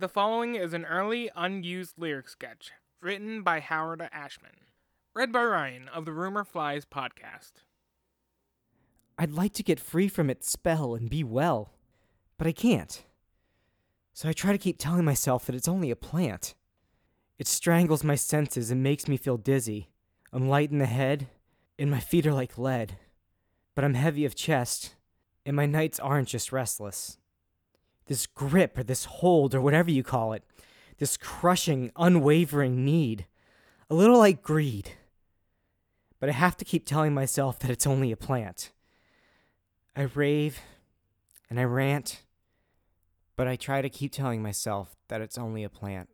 The following is an early unused lyric sketch written by Howard Ashman, read by Ryan of the Rumor Flies podcast. I'd like to get free from its spell and be well, but I can't. So I try to keep telling myself that it's only a plant. It strangles my senses and makes me feel dizzy. I'm light in the head, and my feet are like lead. But I'm heavy of chest, and my nights aren't just restless. This grip, or this hold, or whatever you call it, this crushing, unwavering need, a little like greed. But I have to keep telling myself that it's only a plant. I rave and I rant, but I try to keep telling myself that it's only a plant.